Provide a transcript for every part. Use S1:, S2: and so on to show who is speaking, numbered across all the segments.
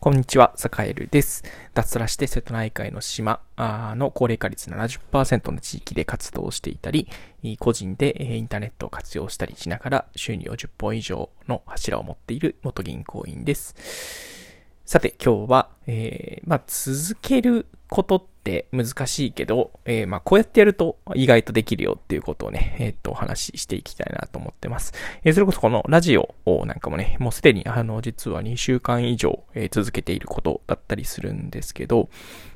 S1: こんにちは、サカエルです。脱サラして瀬戸内海の島の高齢化率70%の地域で活動していたり、個人でインターネットを活用したりしながら収入を10本以上の柱を持っている元銀行員です。さて、今日は、えー、まあ、続けることって難しいけど、えー、まあ、こうやってやると意外とできるよっていうことをね、えー、っと、お話ししていきたいなと思ってます。えー、それこそこのラジオをなんかもね、もうすでにあの、実は2週間以上、え続けていることだったりするんですけど、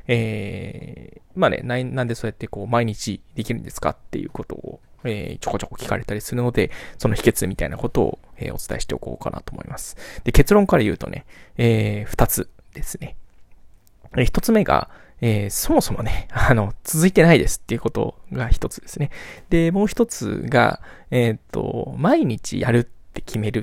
S1: えまあね、な、なんでそうやってこう、毎日できるんですかっていうことを、えちょこちょこ聞かれたりするので、その秘訣みたいなことを、えお伝えしておこうかなと思います。で、結論から言うとね、えー、つですね。え一つ目が、えー、そもそもね、あの、続いてないですっていうことが一つですね。で、もう一つが、えー、っと、毎日やるって決める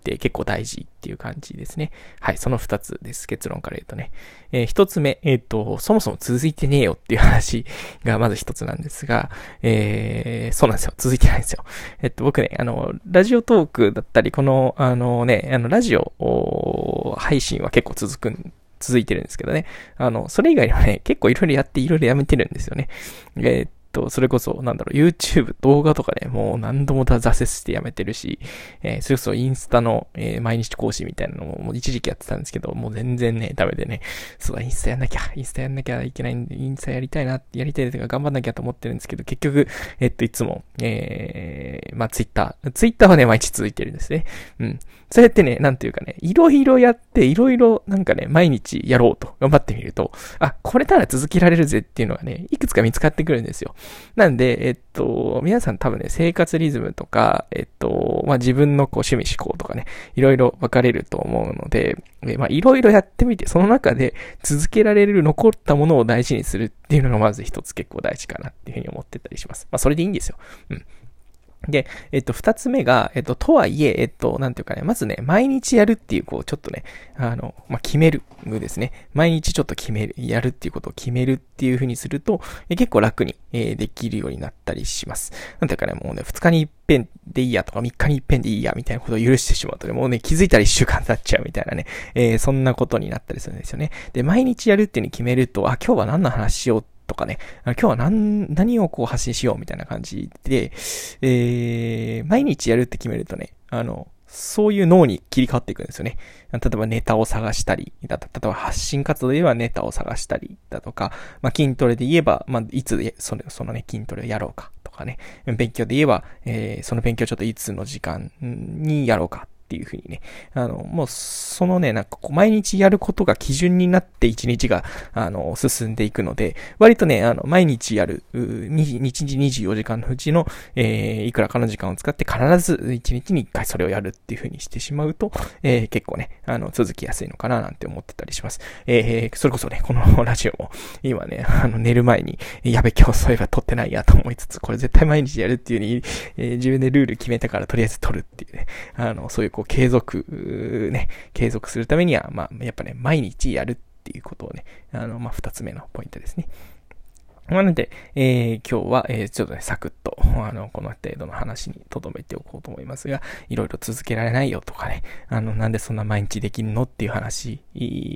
S1: って結構大事っていう感じですね。はい、その二つです。結論から言うとね。えー、一つ目、えっと、そもそも続いてねえよっていう話がまず一つなんですが、えー、そうなんですよ。続いてないんですよ。えっと、僕ね、あの、ラジオトークだったり、この、あのね、あの、ラジオ配信は結構続くん続いてるんですけどね。あの、それ以外にはね、結構いろいろやっていろいろやめてるんですよね。えー、っと、それこそ、なんだろう、YouTube 動画とかね、もう何度も挫折してやめてるし、えー、それこそインスタの、えー、毎日更新みたいなのも、もう一時期やってたんですけど、もう全然ね、ダメでね、そうだ、インスタやんなきゃ、インスタやんなきゃいけないんで、インスタやりたいな、やりたいとか頑張んなきゃと思ってるんですけど、結局、えっと、いつも、えー、まあ、Twitter。Twitter はね、毎日続いてるんですね。うん。そうやってね、なんていうかね、いろいろやって、いろいろなんかね、毎日やろうと頑張ってみると、あ、これなら続けられるぜっていうのがね、いくつか見つかってくるんですよ。なんで、えっと、皆さん多分ね、生活リズムとか、えっと、まあ、自分のこう趣味思考とかね、いろいろ分かれると思うので、えまあ、いろいろやってみて、その中で続けられる残ったものを大事にするっていうのがまず一つ結構大事かなっていうふうに思ってたりします。まあ、それでいいんですよ。うん。で、えっと、二つ目が、えっと、とはいえ、えっと、なんていうかね、まずね、毎日やるっていう、こう、ちょっとね、あの、まあ、決めるですね。毎日ちょっと決める、やるっていうことを決めるっていう風にすると、え結構楽に、えー、できるようになったりします。なんていうかね、もうね、二日に一遍でいいやとか、三日に一遍でいいや、みたいなことを許してしまうとね、もうね、気づいたら一週間経っちゃうみたいなね、えー、そんなことになったりするんですよね。で、毎日やるっていう風に決めると、あ、今日は何の話しようとかね、今日は何、何をこう発信しようみたいな感じで、えー、毎日やるって決めるとね、あの、そういう脳に切り替わっていくんですよね。例えばネタを探したり、例えば発信活動で言えばネタを探したりだとか、まあ、筋トレで言えば、まあ、いつ、その、そのね、筋トレをやろうかとかね、勉強で言えば、えー、その勉強ちょっといつの時間にやろうかっていうふうにね、あの、もう、そのね、なんかこう、毎日やることが基準になって一日が、あの、進んでいくので、割とね、あの、毎日やる、日日24時間のうちの、えー、いくらかの時間を使って必ず一日に一回それをやるっていうふうにしてしまうと、えー、結構ね、あの、続きやすいのかななんて思ってたりします。えー、それこそね、この ラジオも、今ね、あの、寝る前に、やべ、今日そういえば撮ってないやと思いつつ、これ絶対毎日やるっていう風に、えー、自分でルール決めたからとりあえず撮るっていうね、あの、そういうこう継続、ね、継続するためには、まあ、やっぱね、毎日やるっていうことをね、あの、まあ、二つ目のポイントですね。なので、えー、今日は、えー、ちょっとね、サクッと、あの、この程度の話に留めておこうと思いますが、いろいろ続けられないよとかね、あの、なんでそんな毎日できるのっていう話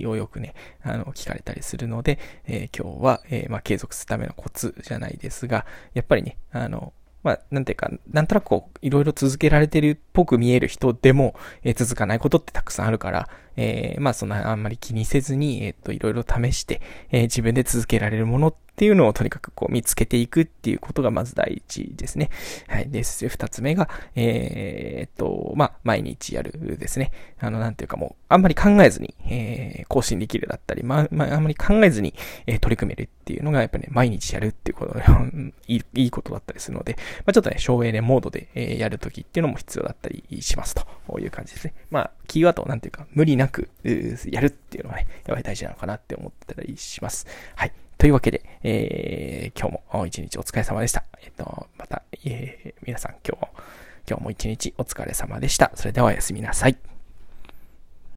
S1: をよくね、あの、聞かれたりするので、えー、今日は、えまあ、継続するためのコツじゃないですが、やっぱりね、あの、まあ、なんていうか、なんとなくこう、いろいろ続けられてるっぽく見える人でも、えー、続かないことってたくさんあるから、えー、まあ、そんなあんまり気にせずに、えっ、と、いろいろ試して、え、自分で続けられるものっていうのをとにかくこう見つけていくっていうことがまず第一ですね。はい。です。二つ目が、えー、っと、まあ、毎日やるですね。あの、なんていうかもう、あんまり考えずに、えー、更新できるだったり、まあ、まあ、あんまり考えずに、え、取り組めるっていうのが、やっぱね、毎日やるっていうこと いい、いいことだったりするので、まあ、ちょっとね、省エネモードで、え、やるときっていうのも必要だったたりしますという感じですね。まあ、キーワードをなんていうか、無理なく、やるっていうのがね、やっぱり大事なのかなって思ってたりします。はい。というわけで、えー、今日も一日お疲れ様でした。えっ、と、また、えー、皆さん今日も、今日も一日お疲れ様でした。それではおやすみなさい。